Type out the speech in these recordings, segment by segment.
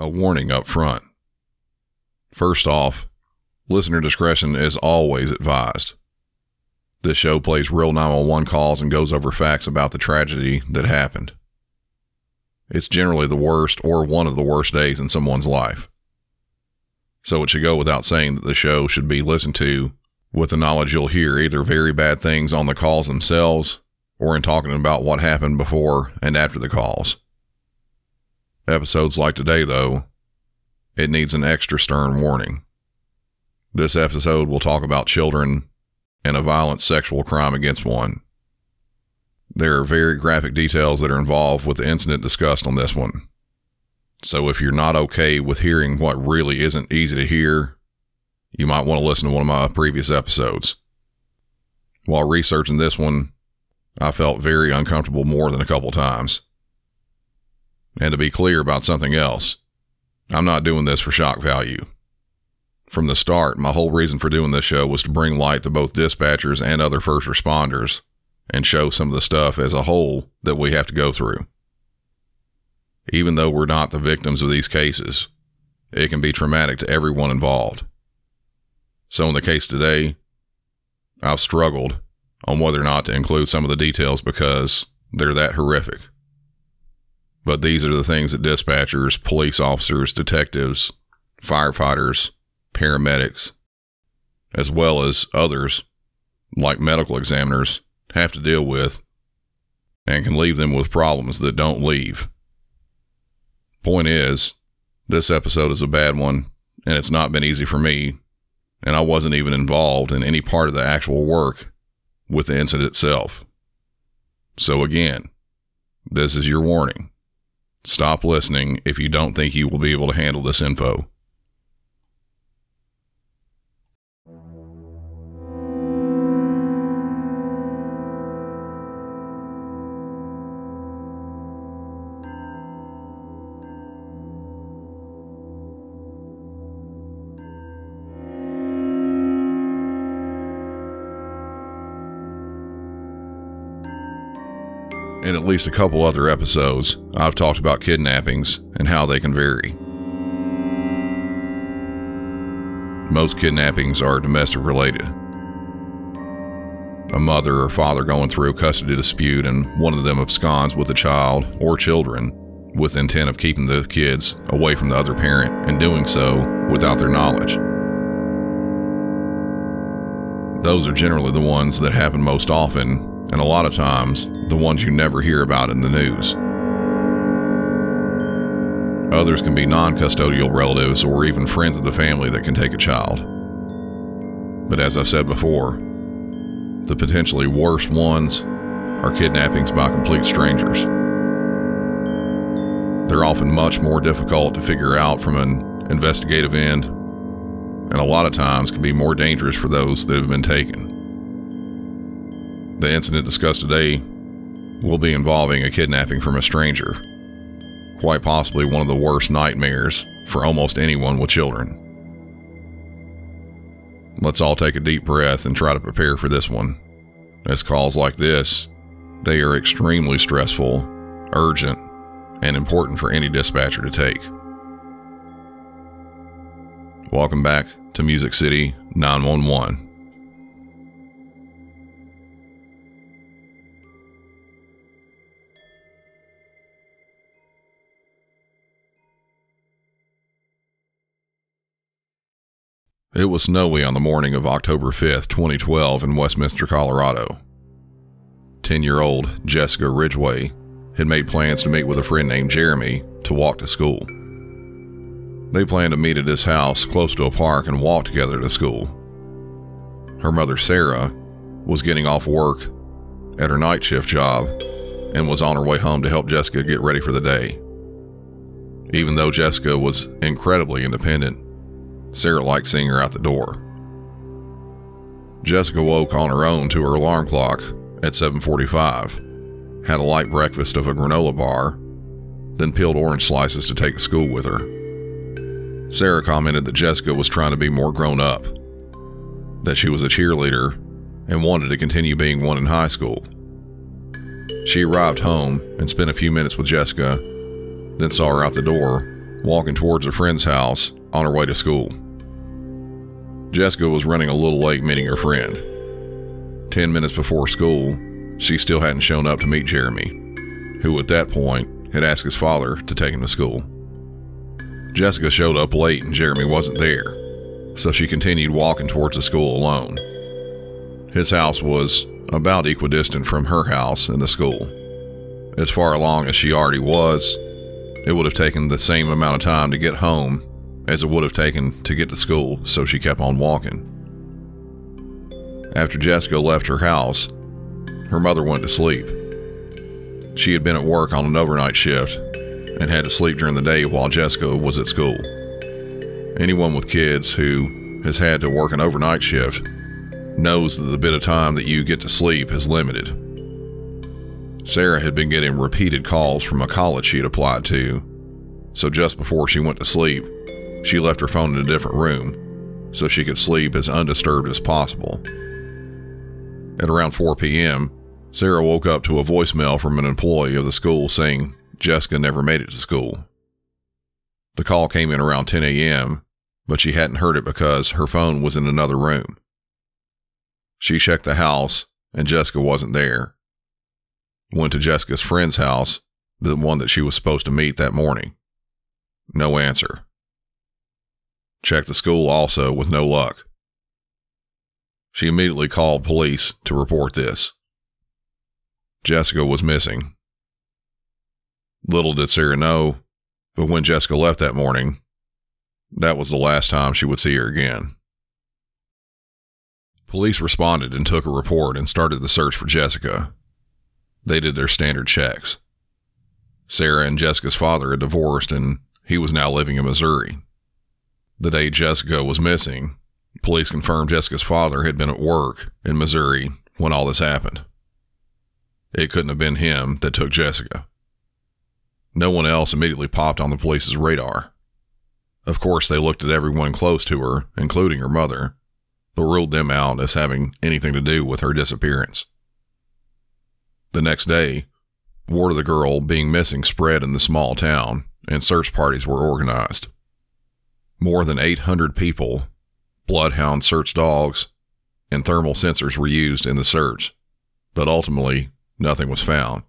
A warning up front. First off, listener discretion is always advised. This show plays real 911 calls and goes over facts about the tragedy that happened. It's generally the worst or one of the worst days in someone's life. So it should go without saying that the show should be listened to with the knowledge you'll hear either very bad things on the calls themselves or in talking about what happened before and after the calls. Episodes like today, though, it needs an extra stern warning. This episode will talk about children and a violent sexual crime against one. There are very graphic details that are involved with the incident discussed on this one. So if you're not okay with hearing what really isn't easy to hear, you might want to listen to one of my previous episodes. While researching this one, I felt very uncomfortable more than a couple times. And to be clear about something else, I'm not doing this for shock value. From the start, my whole reason for doing this show was to bring light to both dispatchers and other first responders and show some of the stuff as a whole that we have to go through. Even though we're not the victims of these cases, it can be traumatic to everyone involved. So, in the case today, I've struggled on whether or not to include some of the details because they're that horrific. But these are the things that dispatchers, police officers, detectives, firefighters, paramedics, as well as others like medical examiners have to deal with and can leave them with problems that don't leave. Point is, this episode is a bad one, and it's not been easy for me, and I wasn't even involved in any part of the actual work with the incident itself. So, again, this is your warning. Stop listening if you don't think you will be able to handle this info. In at least a couple other episodes, I've talked about kidnappings and how they can vary. Most kidnappings are domestic related. A mother or father going through a custody dispute and one of them absconds with a child or children with intent of keeping the kids away from the other parent and doing so without their knowledge. Those are generally the ones that happen most often and a lot of times the ones you never hear about in the news. Others can be non custodial relatives or even friends of the family that can take a child. But as I've said before, the potentially worst ones are kidnappings by complete strangers. They're often much more difficult to figure out from an investigative end, and a lot of times can be more dangerous for those that have been taken. The incident discussed today will be involving a kidnapping from a stranger. Quite possibly one of the worst nightmares for almost anyone with children. Let's all take a deep breath and try to prepare for this one. As calls like this, they are extremely stressful, urgent, and important for any dispatcher to take. Welcome back to Music City 911. It was snowy on the morning of October 5th, 2012, in Westminster, Colorado. 10 year old Jessica Ridgeway had made plans to meet with a friend named Jeremy to walk to school. They planned to meet at his house close to a park and walk together to school. Her mother, Sarah, was getting off work at her night shift job and was on her way home to help Jessica get ready for the day. Even though Jessica was incredibly independent, Sarah liked seeing her out the door. Jessica woke on her own to her alarm clock at 7:45, had a light breakfast of a granola bar, then peeled orange slices to take to school with her. Sarah commented that Jessica was trying to be more grown up, that she was a cheerleader and wanted to continue being one in high school. She arrived home and spent a few minutes with Jessica, then saw her out the door walking towards a friend's house on her way to school. Jessica was running a little late meeting her friend. Ten minutes before school, she still hadn't shown up to meet Jeremy, who at that point had asked his father to take him to school. Jessica showed up late and Jeremy wasn't there, so she continued walking towards the school alone. His house was about equidistant from her house and the school. As far along as she already was, it would have taken the same amount of time to get home as it would have taken to get to school, so she kept on walking. After Jessica left her house, her mother went to sleep. She had been at work on an overnight shift and had to sleep during the day while Jessica was at school. Anyone with kids who has had to work an overnight shift knows that the bit of time that you get to sleep is limited. Sarah had been getting repeated calls from a college she had applied to, so just before she went to sleep, she left her phone in a different room so she could sleep as undisturbed as possible. At around 4 p.m., Sarah woke up to a voicemail from an employee of the school saying Jessica never made it to school. The call came in around 10 a.m., but she hadn't heard it because her phone was in another room. She checked the house, and Jessica wasn't there. Went to Jessica's friend's house, the one that she was supposed to meet that morning. No answer. Checked the school also with no luck. She immediately called police to report this. Jessica was missing. Little did Sarah know, but when Jessica left that morning, that was the last time she would see her again. Police responded and took a report and started the search for Jessica. They did their standard checks. Sarah and Jessica's father had divorced and he was now living in Missouri. The day Jessica was missing, police confirmed Jessica's father had been at work in Missouri when all this happened. It couldn't have been him that took Jessica. No one else immediately popped on the police's radar. Of course, they looked at everyone close to her, including her mother, but ruled them out as having anything to do with her disappearance. The next day, word of the girl being missing spread in the small town, and search parties were organized. More than 800 people, bloodhound search dogs, and thermal sensors were used in the search, but ultimately, nothing was found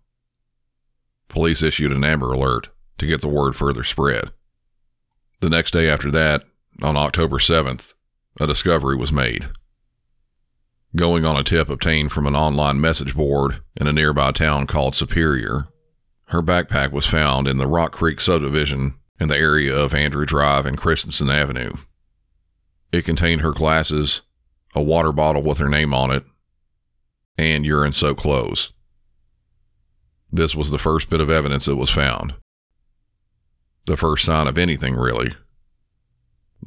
police issued an Amber Alert to get the word further spread. The next day after that, on October 7th, a discovery was made. Going on a tip obtained from an online message board in a nearby town called Superior, her backpack was found in the Rock Creek subdivision in the area of Andrew Drive and Christensen Avenue. It contained her glasses, a water bottle with her name on it, and urine soaked clothes. This was the first bit of evidence that was found. The first sign of anything, really.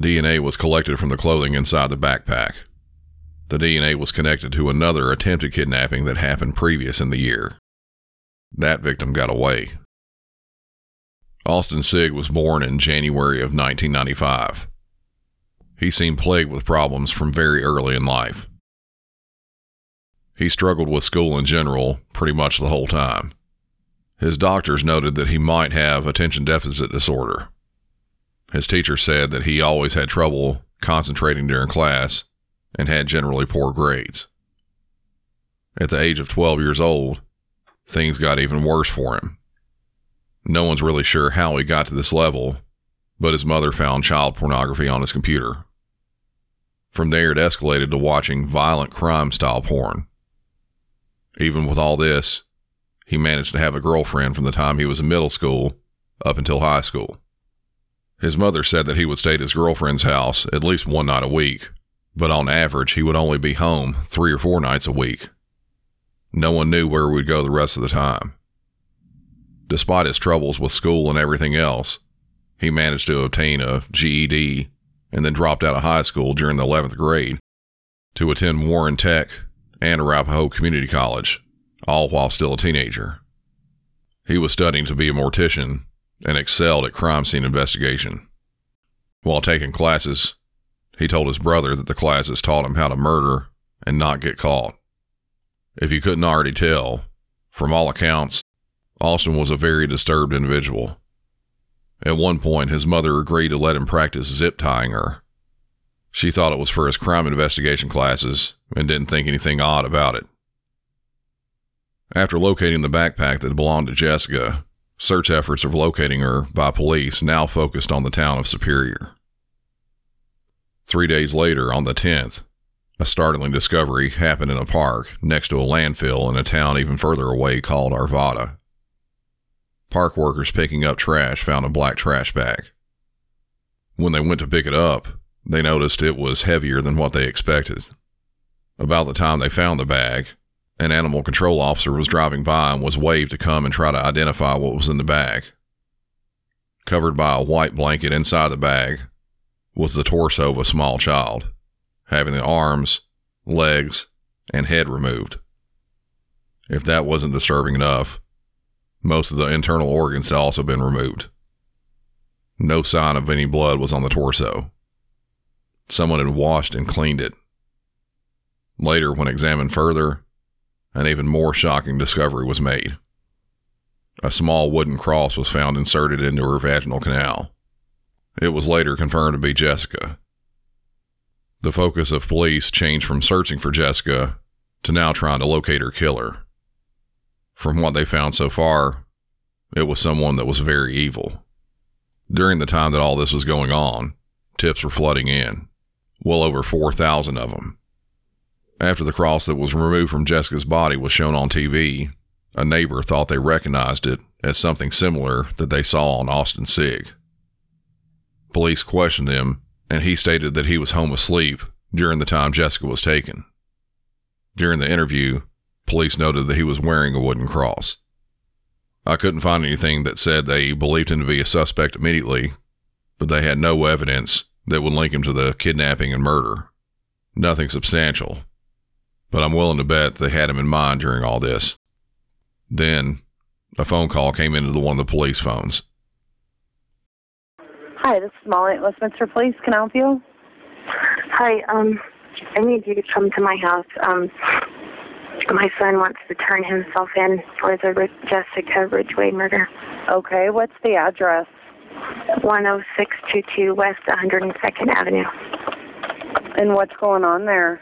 DNA was collected from the clothing inside the backpack. The DNA was connected to another attempted kidnapping that happened previous in the year. That victim got away. Austin Sigg was born in January of 1995. He seemed plagued with problems from very early in life. He struggled with school in general pretty much the whole time. His doctors noted that he might have attention deficit disorder. His teacher said that he always had trouble concentrating during class and had generally poor grades. At the age of 12 years old, things got even worse for him. No one's really sure how he got to this level, but his mother found child pornography on his computer. From there, it escalated to watching violent crime style porn. Even with all this, he managed to have a girlfriend from the time he was in middle school up until high school. His mother said that he would stay at his girlfriend's house at least one night a week, but on average, he would only be home three or four nights a week. No one knew where he would go the rest of the time. Despite his troubles with school and everything else, he managed to obtain a GED and then dropped out of high school during the 11th grade to attend Warren Tech and Arapahoe Community College all while still a teenager. He was studying to be a mortician and excelled at crime scene investigation. While taking classes, he told his brother that the classes taught him how to murder and not get caught. If you couldn't already tell, from all accounts, Austin was a very disturbed individual. At one point, his mother agreed to let him practice zip tying her. She thought it was for his crime investigation classes and didn't think anything odd about it. After locating the backpack that belonged to Jessica, search efforts of locating her by police now focused on the town of Superior. Three days later, on the 10th, a startling discovery happened in a park next to a landfill in a town even further away called Arvada. Park workers picking up trash found a black trash bag. When they went to pick it up, they noticed it was heavier than what they expected. About the time they found the bag, an animal control officer was driving by and was waved to come and try to identify what was in the bag. Covered by a white blanket inside the bag was the torso of a small child, having the arms, legs, and head removed. If that wasn't disturbing enough, most of the internal organs had also been removed. No sign of any blood was on the torso. Someone had washed and cleaned it. Later, when examined further, an even more shocking discovery was made. A small wooden cross was found inserted into her vaginal canal. It was later confirmed to be Jessica. The focus of police changed from searching for Jessica to now trying to locate her killer. From what they found so far, it was someone that was very evil. During the time that all this was going on, tips were flooding in, well over 4,000 of them. After the cross that was removed from Jessica's body was shown on TV, a neighbor thought they recognized it as something similar that they saw on Austin Sigg. Police questioned him, and he stated that he was home asleep during the time Jessica was taken. During the interview, police noted that he was wearing a wooden cross. I couldn't find anything that said they believed him to be a suspect immediately, but they had no evidence that would link him to the kidnapping and murder. Nothing substantial, but I'm willing to bet they had him in mind during all this. Then, a phone call came into one of the police phones. Hi, this is Molly at Westminster Police. Can I help you? Hi, um, I need you to come to my house. Um, my son wants to turn himself in for the Jessica Ridgeway murder. Okay, what's the address? 10622 West 102nd Avenue. And what's going on there?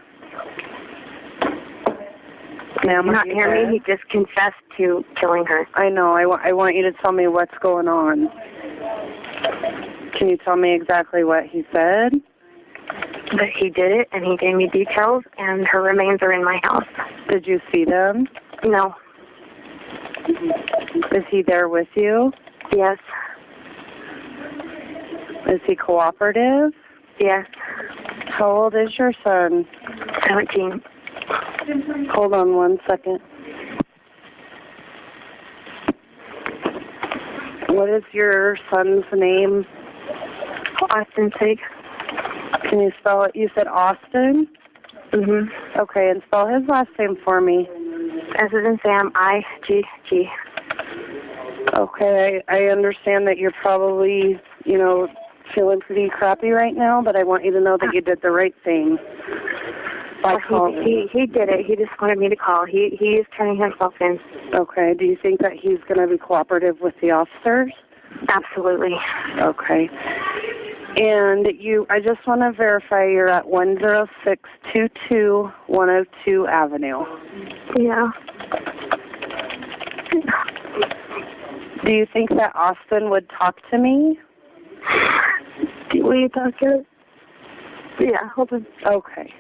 Ma'am, Not hear there? me? He just confessed to killing her. I know. I, wa- I want you to tell me what's going on. Can you tell me exactly what he said? But he did it, and he gave me details, and her remains are in my house. Did you see them? No. Is he there with you? Yes. Is he cooperative? Yes. How old is your son? 17. Hold on one second. What is your son's name? Austin Sigg. Can you spell it? You said Austin? Mhm. Okay, and spell his last name for me. S is in Sam. I G G. Okay, I, I understand that you're probably, you know, feeling pretty crappy right now, but I want you to know that you did the right thing. By Well, calling. he, he he did it. He just wanted me to call. He he is turning himself in. Okay, do you think that he's going to be cooperative with the officers? Absolutely. Okay. And you, I just want to verify you're at 10622 102 Avenue. Yeah. Do you think that Austin would talk to me? Will you talk to? Yeah. Hold on. Okay.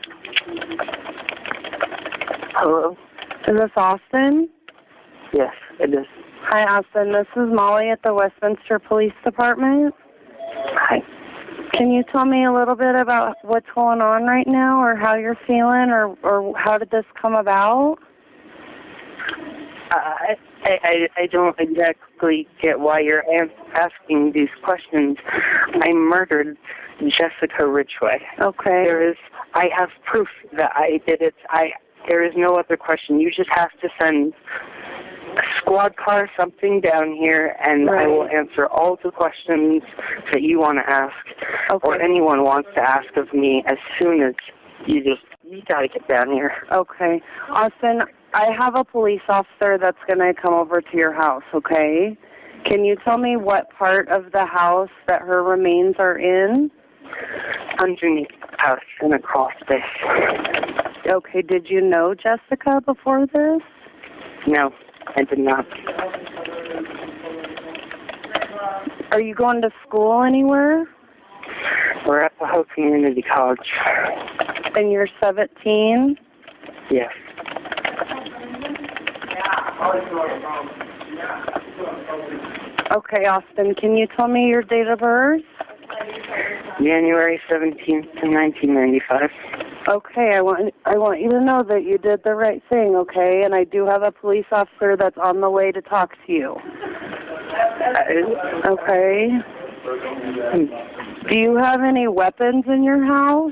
Hello. Is this Austin? Yes, it is. Hi, Austin. This is Molly at the Westminster Police Department. Hi. Can you tell me a little bit about what's going on right now, or how you're feeling, or or how did this come about? Uh, I, I I don't exactly get why you're asking these questions. I murdered Jessica Ridgeway. Okay. There is. I have proof that I did it. I. There is no other question. You just have to send squad car something down here, and I will answer all the questions that you want to ask, or anyone wants to ask of me as soon as you just. You gotta get down here. Okay. Austin, I have a police officer that's going to come over to your house, okay? Can you tell me what part of the house that her remains are in? Underneath the house in a crawl space. Okay, did you know Jessica before this? No, I did not. Are you going to school anywhere? We're at the Hope Community College. And you're 17? Yes. Okay, Austin, can you tell me your date of birth? January 17th, 1995. Okay, I want I want you to know that you did the right thing, okay? And I do have a police officer that's on the way to talk to you. Uh, Okay. Do you have any weapons in your house?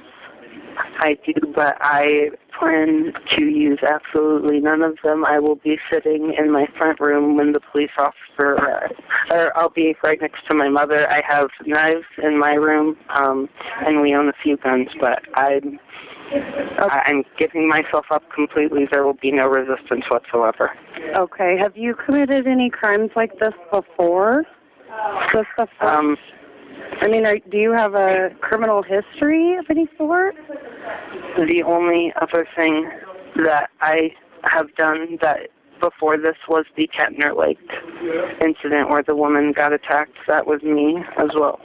I do, but I plan to use absolutely none of them. I will be sitting in my front room when the police officer arrives. Or I'll be right next to my mother. I have knives in my room, um, and we own a few guns, but I'm I- I'm giving myself up completely. There will be no resistance whatsoever. Okay. Have you committed any crimes like this before? This first? Um, I mean, are, do you have a criminal history of any sort? the only other thing that I have done that before this was the Ketner Lake incident where the woman got attacked. That was me as well.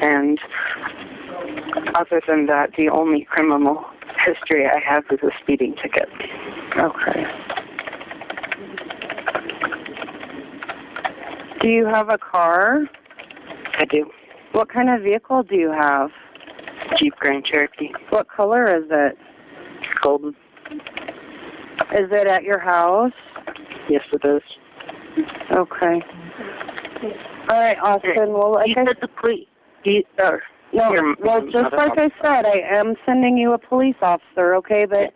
And other than that, the only criminal history I have is a speeding ticket. Okay. Do you have a car? I do. What kind of vehicle do you have? Jeep Grand Cherokee. What color is it? Golden. Is it at your house? Yes, it is. Okay. All right, Austin. Well, like you I said the police. You, No, well, just like I said, I am sending you a police officer, okay? But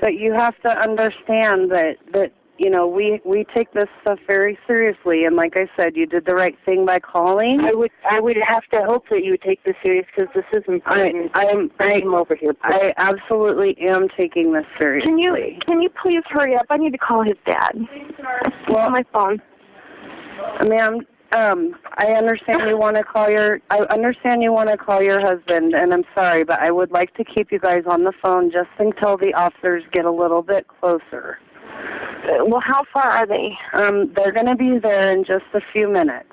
but you have to understand that that you know we we take this stuff very seriously, and like I said, you did the right thing by calling. I would I would have to hope that you would take this serious because this is important. I am Bring him over here. please. I absolutely am taking this seriously. Can you can you please hurry up? I need to call his dad. Well, on my phone. Ma'am, um, I understand you want to call your. I understand you want to call your husband, and I'm sorry, but I would like to keep you guys on the phone just until the officers get a little bit closer. Uh, Well, how far are they? Um, they're going to be there in just a few minutes.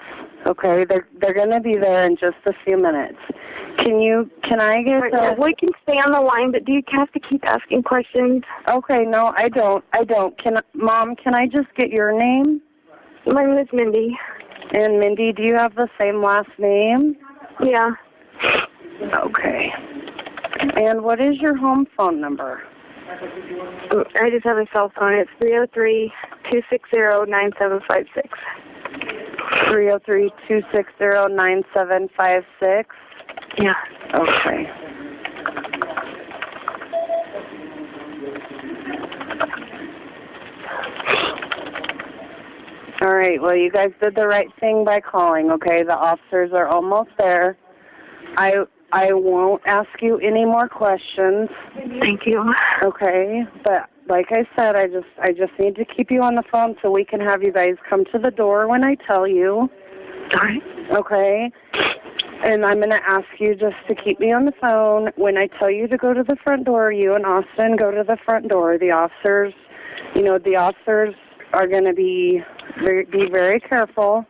Okay, they're they're going to be there in just a few minutes. Can you? Can I get? The, we can stay on the line, but do you have to keep asking questions? okay, no, I don't. I don't. Can Mom? Can I just get your name? My name is Mindy. And Mindy, do you have the same last name? Yeah. Okay. And what is your home phone number? Mm, I just have a cell phone. It's three zero three two six zero nine seven five six. Three zero three two six zero nine seven five six. Yeah. Okay. All right. Well, you guys did the right thing by calling. Okay, the officers are almost there. I I won't ask you any more questions. Thank you. Okay, but like I said, I just I just need to keep you on the phone so we can have you guys come to the door when I tell you. All right. Okay. And I'm going to ask you just to keep me on the phone. When I tell you to go to the front door, you and Austin go to the front door. The officers, you know, the officers are going to be be very careful,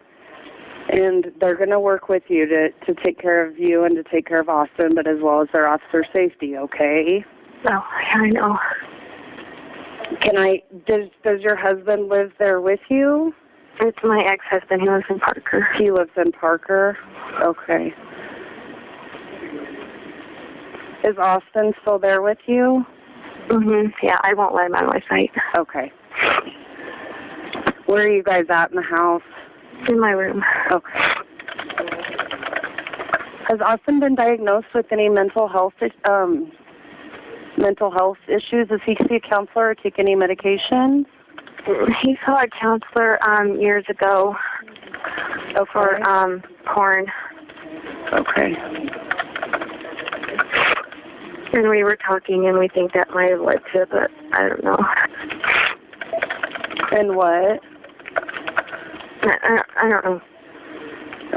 and they're going to work with you to to take care of you and to take care of Austin, but as well as their officer safety. Okay. Oh, I know. Can I? Does Does your husband live there with you? It's my ex-husband. He lives in Parker. He lives in Parker. Okay. Is Austin still there with you? Mhm. Yeah, I won't let him out of my sight. Okay. Where are you guys at in the house? In my room. Okay. Has Austin been diagnosed with any mental health um mental health issues? Does he see a counselor or take any medication? He saw a counselor um years ago for um porn, Okay. and we were talking, and we think that might have led to, it, but I don't know. And what? I, I, I don't know.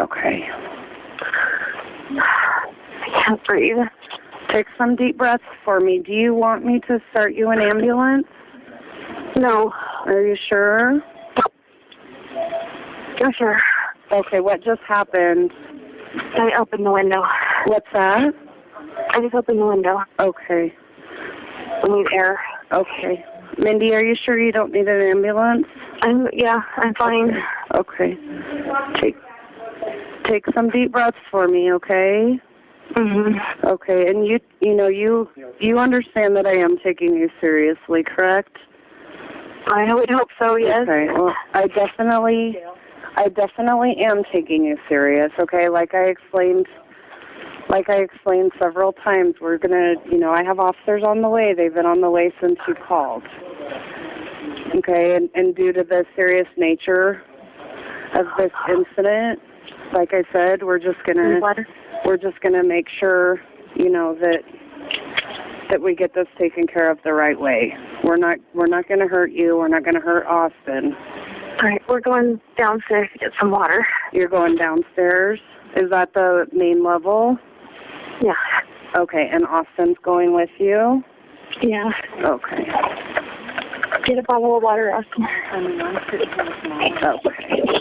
Okay. I can't breathe. Take some deep breaths for me. Do you want me to start you an ambulance? No. Are you sure? Oh, sure. Okay, what just happened? I opened the window. What's that? I just opened the window. Okay. I need air. Okay. Mindy, are you sure you don't need an ambulance? I'm yeah, I'm fine. Okay. Take take some deep breaths for me, okay? Mhm. Okay, and you you know you you understand that I am taking you seriously, correct? I would hope so. Yes. Okay. Well, I definitely I definitely am taking you serious, okay? Like I explained like I explained several times, we're going to, you know, I have officers on the way. They've been on the way since you called. Okay, and, and due to the serious nature of this incident, like I said, we're just to we're just to make sure, you know, that that we get this taken care of the right way. We're not we're not to hurt you. We're not to hurt Austin. All right, we're going downstairs to get some water. You're going downstairs. Is that the main level? Yeah. Okay, and Austin's going with you? Yeah. Okay. Get a bottle of water, Austin. Okay.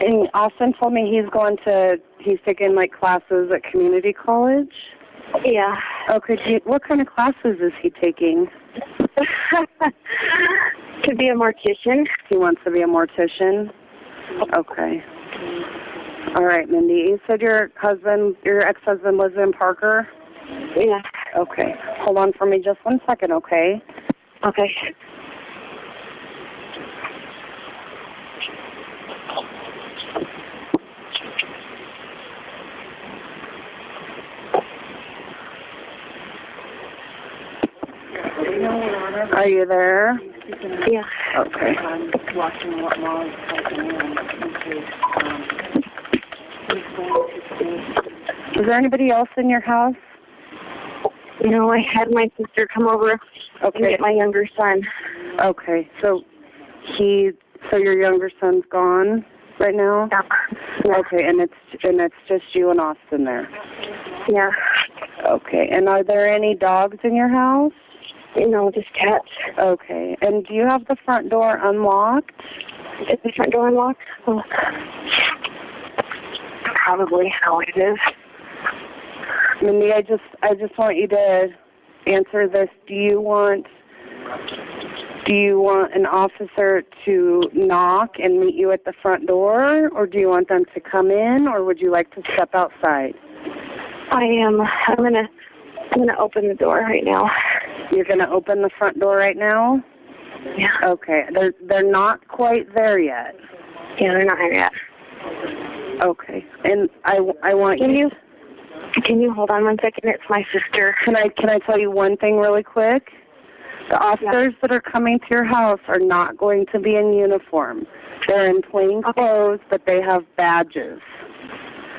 And Austin told me he's going to he's taking like classes at community college. Yeah. Okay, you, what kind of classes is he taking? to be a mortician. He wants to be a mortician. Okay. All right, Mindy. You said your husband, your ex-husband lives in Parker? Yeah. Okay. Hold on for me just one second, okay? Okay. Are you there? Yeah. Okay. Is there anybody else in your house? You know, I had my sister come over and Okay. get my younger son. Okay. So he so your younger son's gone right now? Yeah. Yeah. Okay, and it's and it's just you and Austin there. Yeah. Okay. And are there any dogs in your house? You know, just cats. Okay. And do you have the front door unlocked? Is the front door unlocked? Oh. Probably how it is. Mindy, I just I just want you to answer this. Do you want do you want an officer to knock and meet you at the front door or do you want them to come in or would you like to step outside? I am. I'm gonna. I'm gonna open the door right now. You're going to open the front door right now? Yeah. Okay. They're they're not quite there yet. Yeah, they're not here yet. Okay. And I I want Can you you? Can you hold on one second? It's my sister. Can I can I tell you one thing really quick? The officers that are coming to your house are not going to be in uniform. They're in plain Okay. clothes, but they have badges.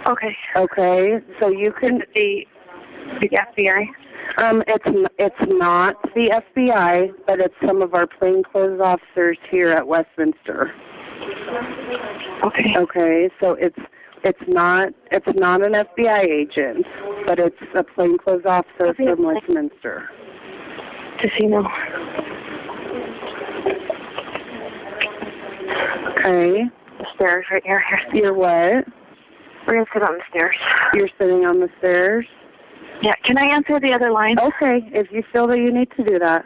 Okay. Okay, so you can. The the FBI. Um, it's it's not the FBI, but it's some of our plainclothes officers here at Westminster. Okay. Okay, so it's it's not it's not an FBI agent, but it's a plainclothes officer from Westminster. Just so you know. Okay, The stairs right here. Here. you're what? We're gonna sit on the stairs. You're sitting on the stairs. Yeah. Can I answer the other line? Okay, if you feel that you need to do that.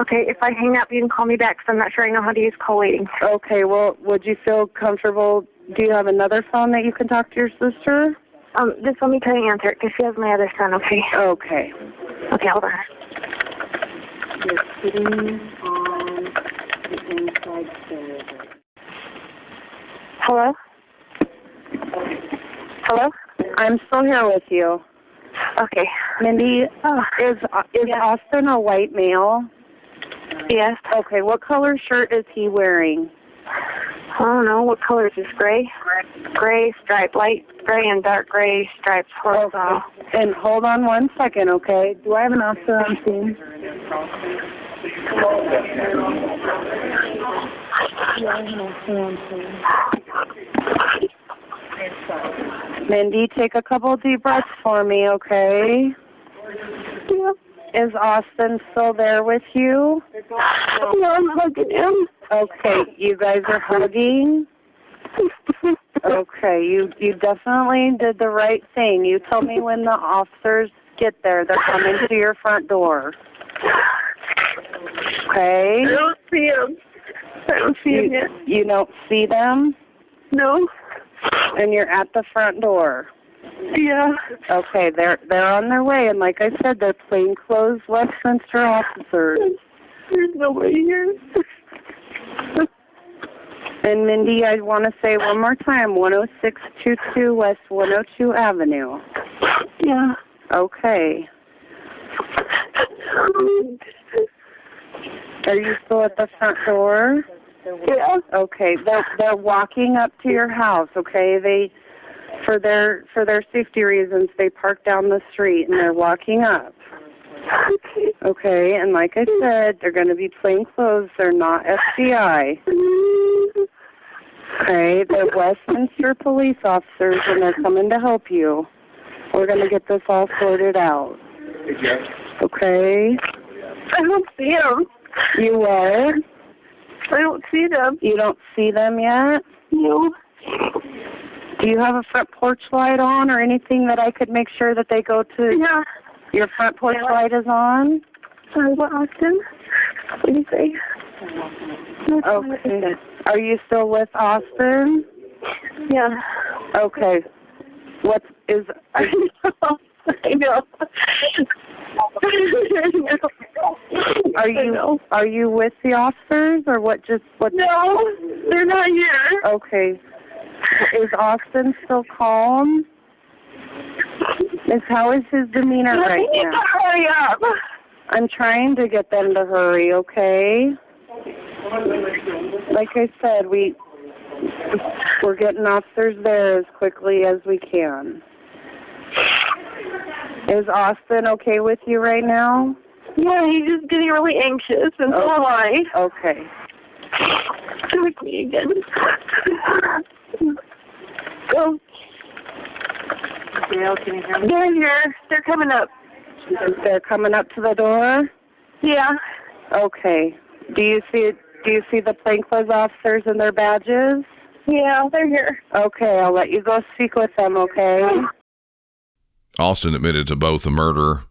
Okay. If I hang up, you can call me back 'cause I'm not sure I know how to use call waiting. Okay, well, would you feel comfortable? Do you have another phone that you can talk to your sister? Um, just let me try to answer it because she has my other son. Okay. Okay. Okay. Hold on. You're sitting on the inside stairs. Hello. Hello. I'm still here with you. Okay. Mindy, Oh. is is Yeah. Austin a white male? Yes. Okay, what color shirt is he wearing? I don't know. What color is this? Gray? Gray, stripe, light gray and dark gray stripes horizontal. And hold on one second, okay? Do I have an officer on scene? Mindy, take a couple deep breaths for me, okay? Yeah. Is Austin still there with you? Yeah, I'm hugging him. Okay, you guys are hugging. Okay, you you definitely did the right thing. You tell me when the officers get there. They're coming to your front door. Okay. I don't see him. I don't see You, yet. you don't see them, No. and you're at the front door. Yeah. Okay, they're they're on their way, and like I said, they're plainclothes Westminster officers. There's nobody here. And Mindy, I want to say one more time, 10622 West 102 Avenue. Yeah. Okay. Are you still at the front door? Yeah. Okay, they're they're walking up to your house. Okay, they for their for their safety reasons they park down the street and they're walking up. Okay. Okay, and like I said, they're going to be plain clothes. They're not FBI. Okay, they're Westminster police officers and they're coming to help you. We're going to get this all sorted out. Okay, I don't see them. you are. I don't see them. You don't see them yet. No. Do you have a front porch light on or anything that I could make sure that they go to? Yeah. Your front porch light is on? Sorry, what, Austin? What did you say? Okay. Are you still with Austin? Yeah. Okay. What is I know. I know. are I you know. are you with the officers or what just what No, they're not here. Okay. Is Austin still calm? Is how is his demeanor right need now? to hurry up. I'm trying to get them to hurry, okay? Like I said, we we're getting officers there as quickly as we can. Is Austin okay with you right now? Yeah, he's just getting really anxious, and so oh, am I. Okay. With me again. Go. Gail, can you hear me? They're here. They're coming up. They're coming up to the door. Yeah. Okay. Do you see do you see the plainclothes officers and their badges? Yeah, they're here. Okay, I'll let you go speak with them, okay? Austin admitted to both the murder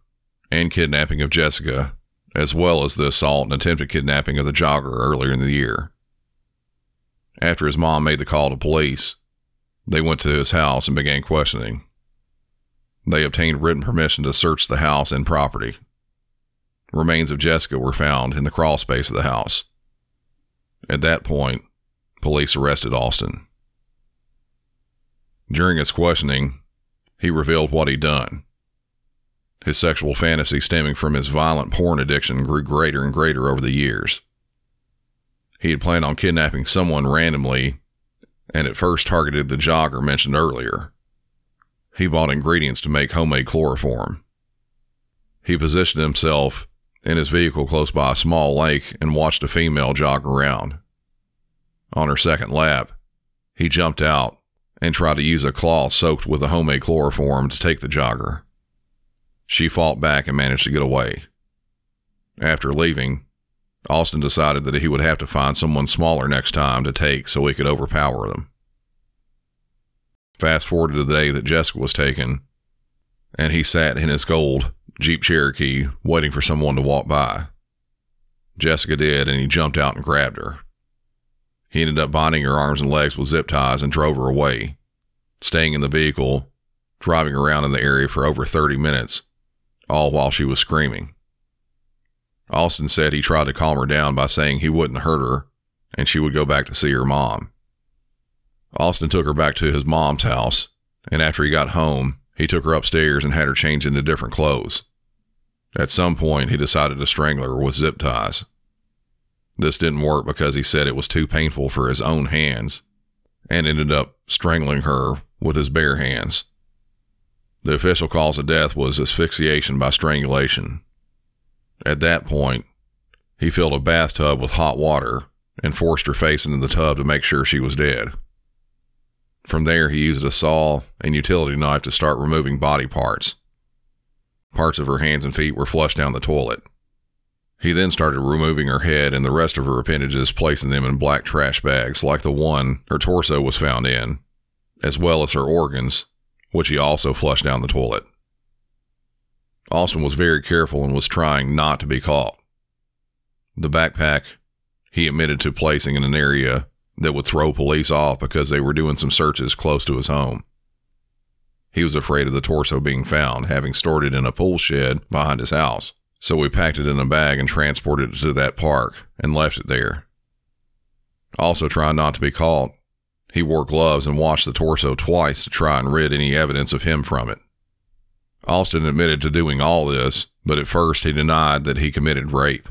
and kidnapping of Jessica, as well as the assault and attempted kidnapping of the jogger earlier in the year. After his mom made the call to police, they went to his house and began questioning. They obtained written permission to search the house and property. Remains of Jessica were found in the crawl space of the house. At that point, police arrested Austin. During his questioning, he revealed what he'd done. His sexual fantasy stemming from his violent porn addiction grew greater and greater over the years. He had planned on kidnapping someone randomly and at first targeted the jogger mentioned earlier. He bought ingredients to make homemade chloroform. He positioned himself in his vehicle close by a small lake and watched a female jog around. On her second lap, he jumped out and tried to use a cloth soaked with the homemade chloroform to take the jogger. She fought back and managed to get away. After leaving, Austin decided that he would have to find someone smaller next time to take so he could overpower them. Fast forward to the day that Jessica was taken, and he sat in his gold Jeep Cherokee waiting for someone to walk by. Jessica did, and he jumped out and grabbed her. He ended up binding her arms and legs with zip ties and drove her away, staying in the vehicle, driving around in the area for over 30 minutes, all while she was screaming. Austin said he tried to calm her down by saying he wouldn't hurt her and she would go back to see her mom. Austin took her back to his mom's house, and after he got home, he took her upstairs and had her change into different clothes. At some point, he decided to strangle her with zip ties. This didn't work because he said it was too painful for his own hands and ended up strangling her with his bare hands. The official cause of death was asphyxiation by strangulation. At that point, he filled a bathtub with hot water and forced her face into the tub to make sure she was dead. From there, he used a saw and utility knife to start removing body parts. Parts of her hands and feet were flushed down the toilet. He then started removing her head and the rest of her appendages, placing them in black trash bags like the one her torso was found in, as well as her organs, which he also flushed down the toilet. Austin was very careful and was trying not to be caught. The backpack he admitted to placing in an area that would throw police off because they were doing some searches close to his home. He was afraid of the torso being found, having stored it in a pool shed behind his house. So we packed it in a bag and transported it to that park and left it there. Also, trying not to be caught, he wore gloves and washed the torso twice to try and rid any evidence of him from it. Austin admitted to doing all this, but at first he denied that he committed rape.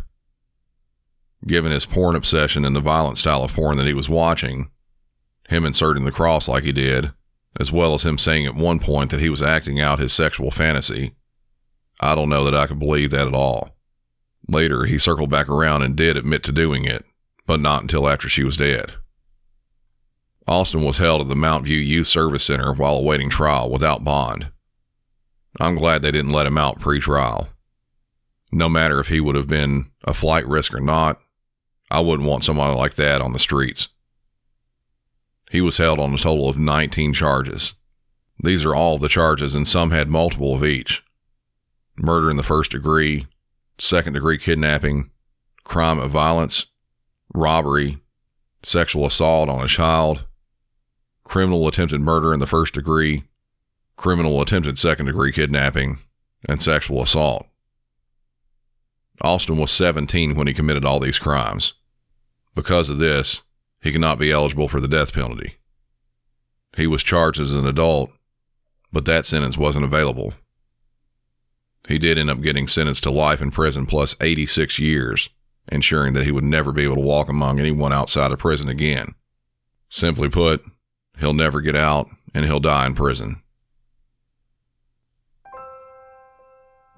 Given his porn obsession and the violent style of porn that he was watching, him inserting the cross like he did, as well as him saying at one point that he was acting out his sexual fantasy, I don't know that I could believe that at all. Later, he circled back around and did admit to doing it, but not until after she was dead. Austin was held at the Mount View Youth Service Center while awaiting trial without bond. I'm glad they didn't let him out pre trial. No matter if he would have been a flight risk or not, I wouldn't want somebody like that on the streets. He was held on a total of 19 charges. These are all the charges, and some had multiple of each murder in the first degree, second degree kidnapping, crime of violence, robbery, sexual assault on a child, criminal attempted murder in the first degree, criminal attempted second degree kidnapping, and sexual assault. Austin was 17 when he committed all these crimes. Because of this, he cannot be eligible for the death penalty. He was charged as an adult, but that sentence wasn't available. He did end up getting sentenced to life in prison plus 86 years, ensuring that he would never be able to walk among anyone outside of prison again. Simply put, he'll never get out and he'll die in prison.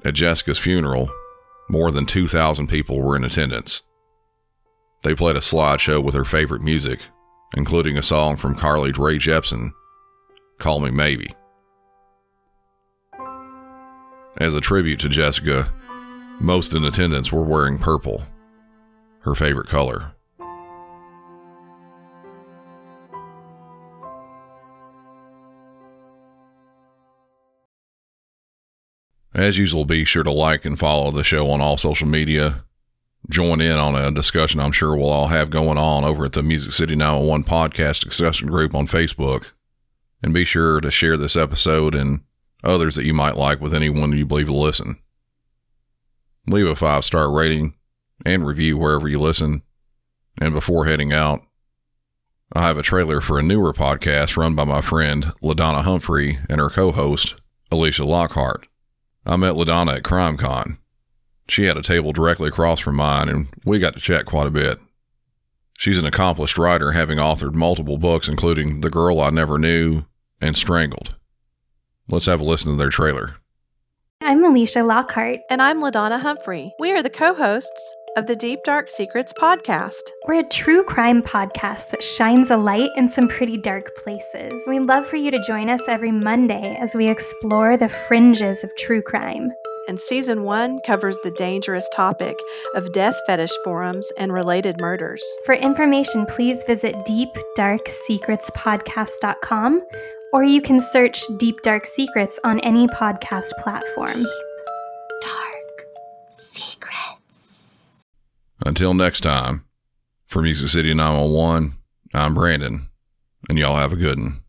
At Jessica's funeral, more than 2,000 people were in attendance. They played a slideshow with her favorite music, including a song from Carly Rae Jepsen, Call Me Maybe. As a tribute to Jessica, most in attendance were wearing purple, her favorite color. As usual, be sure to like and follow the show on all social media. Join in on a discussion I'm sure we'll all have going on over at the Music City 911 podcast discussion group on Facebook. And be sure to share this episode and others that you might like with anyone you believe will listen. Leave a five star rating and review wherever you listen. And before heading out, I have a trailer for a newer podcast run by my friend LaDonna Humphrey and her co host, Alicia Lockhart. I met LaDonna at CrimeCon. She had a table directly across from mine, and we got to chat quite a bit. She's an accomplished writer, having authored multiple books, including The Girl I Never Knew and Strangled. Let's have a listen to their trailer. I'm Alicia Lockhart. And I'm LaDonna Humphrey. We are the co hosts of the Deep Dark Secrets podcast. We're a true crime podcast that shines a light in some pretty dark places. We'd love for you to join us every Monday as we explore the fringes of true crime. And season one covers the dangerous topic of death fetish forums and related murders. For information, please visit deepdarksecretspodcast.com or you can search Deep Dark Secrets on any podcast platform. Until next time, for Music City 911, I'm Brandon, and y'all have a good one.